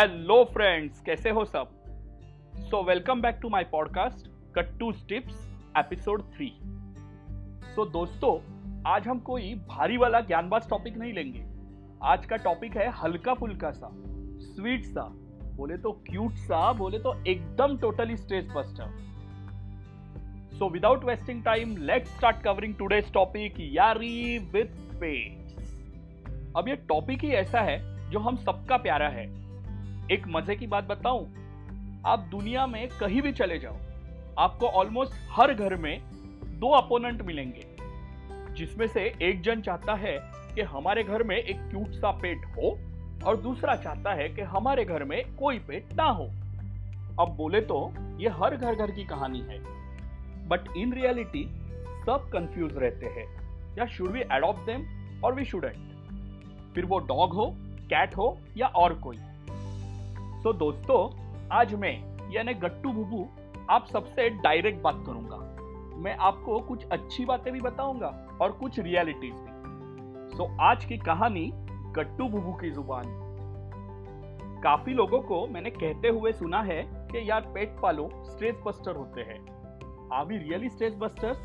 Hello friends कैसे हो सब? So welcome back to my podcast कट्टू टिप्स एपिसोड थ्री सो दोस्तों, आज हम कोई भारी वाला ज्ञानबाज टॉपिक नहीं लेंगे। आज का टॉपिक है हल्का फुल्का सा स्वीट सा। बोले तो क्यूट सा, बोले तो एकदम totally stress buster so without wasting time let start covering today's topic यारी विथ पेट्स अब ये टॉपिक ही ऐसा है जो हम सबका प्यारा है। एक मज़े की बात बताऊँ, आप दुनिया में कहीं भी चले जाओ, आपको ऑलमोस्ट हर घर में दो अपोनेंट मिलेंगे, जिसमें से एक जन चाहता है कि हमारे घर में एक क्यूट सा पेट हो और दूसरा चाहता है कि हमारे घर में कोई पेट ना हो। अब बोले तो ये हर घर घर की कहानी है बट इन रियलिटी सब कंफ्यूज रहते हैं, या शुड वी एडॉप्ट देम और वी शुडेंट फिर वो डॉग हो कैट हो या और कोई? सो दोस्तों, आज मैं, यानी गट्टू बुबू, आप सबसे डायरेक्ट बात करूँगा। मैं आपको कुछ अच्छी बातें भी बताऊँगा और कुछ रियलिटीज भी। सो आज की कहानी गट्टू बुबू की ज़ुबान। काफ़ी लोगों को मैंने कहते हुए सुना है कि यार पेट पालो स्ट्रेस बस्टर होते हैं। वी रियली स्ट्रेस बस्टर्स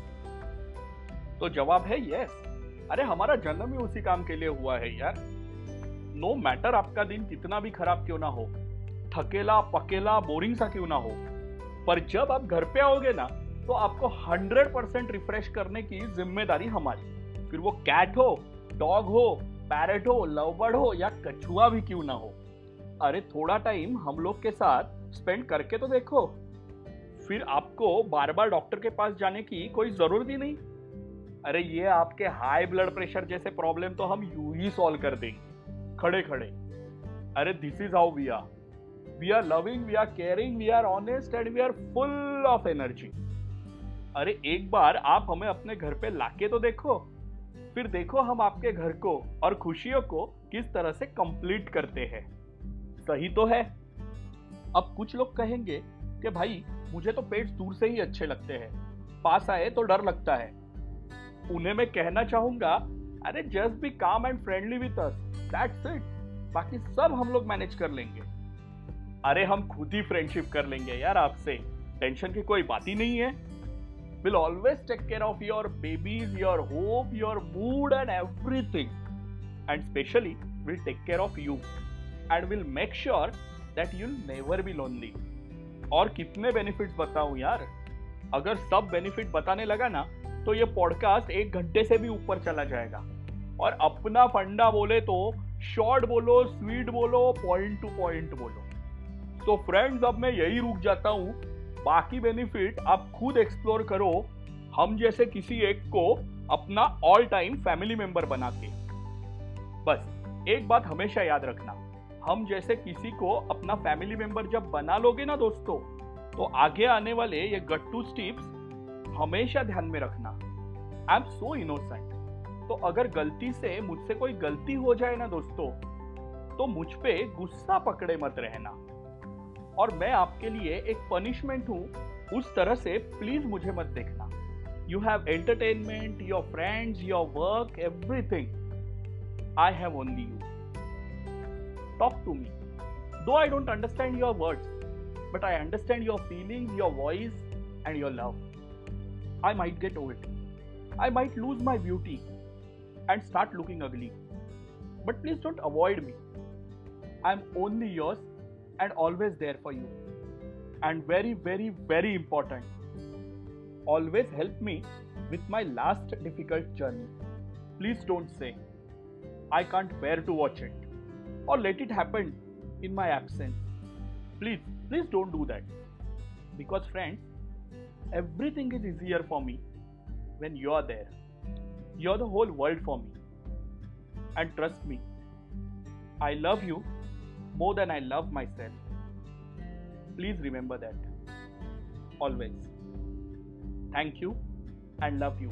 तो जवाब है यस अरे, हमारा जन्म ही उसी काम के लिए हुआ है यार। नो no मैटर आपका दिन कितना भी खराब क्यों ना हो थकेला, पकेला, बोरिंग सा क्यों ना हो? पर जब आप घर पे आओगे ना तो आपको 100 परसेंट रिफ्रेश करने की ज़िम्मेदारी हमारी। फिर वो कैट हो डॉग हो पैरेट हो लवबर्ड हो या कछुआ भी क्यों ना हो? अरे थोड़ा टाइम हम लोग के साथ स्पेंड करके तो देखो। फिर आपको बार बार डॉक्टर के पास जाने की कोई ज़रूरत ही नहीं। अरे ये आपके हाई ब्लड प्रेशर जैसे प्रॉब्लम तो हम यू ही सॉल्व कर देंगे। खड़े खड़े अरे this is how we are we are loving we are caring we are honest and we are full of energy अरे, एक बार आप हमें अपने घर पे लाके तो देखो। फिर देखो हम आपके घर को और खुशियों को किस तरह से कंप्लीट करते हैं। सही तो है। अब कुछ लोग कहेंगे कि भाई, मुझे तो पेट दूर से ही अच्छे लगते हैं। पास आए तो डर लगता है। उन्हें मैं कहना चाहूँगा, अरे just be calm and friendly with us that's it बाकी सब हम लोग मैनेज कर लेंगे। अरे हम खुद ही फ्रेंडशिप कर लेंगे यार आपसे। टेंशन की कोई बात ही नहीं है। Will always take care of your babies your hope your mood and everything and specially will take care of you and will make sure that you never be lonely और कितने बेनिफिट्स बताऊँ यार। अगर सब बेनिफिट बताने लगा ना तो ये पॉडकास्ट एक घंटे से भी ऊपर चला जाएगा। और अपना फंडा बोले तो शॉर्ट बोलो स्वीट बोलो पॉइंट टू पॉइंट बोलो। तो फ्रेंड्स अब मैं यही रुक जाता हूँ। बाकी बेनिफिट आप खुद एक्सप्लोर करो। हम जैसे किसी एक को अपना ऑल टाइम फैमिली मेंबर बना के। बस, एक बात हमेशा याद रखना। हम जैसे किसी को अपना फैमिली मेंबर जब बना लोगे ना दोस्तों तो आगे आने वाले ये गट्टू टिप्स हमेशा ध्यान में रखना। आई एम सो इनोसेंट तो अगर गलती से मुझसे कोई गलती हो जाए ना दोस्तों तो मुझ पे गुस्सा पकड़े मत रहना। और मैं आपके लिए एक पनिशमेंट हूँ। उस तरह से प्लीज़ मुझे मत देखना। You have entertainment your friends your work everything I have only you talk to me though I don't understand your words but I understand your feeling your voice and your love I might get old I might lose my beauty and start looking ugly but please don't avoid me I am only yours and always there for you. And very, very, very important, always help me with my last difficult journey. Please don't say, I can't bear to watch it, or let it happen in my absence. Please, please don't do that. Because, friends, everything is easier for me when you're there. You're the whole world for me. And trust me, I love you more than I love myself. Please remember that. Always. Thank you and love you.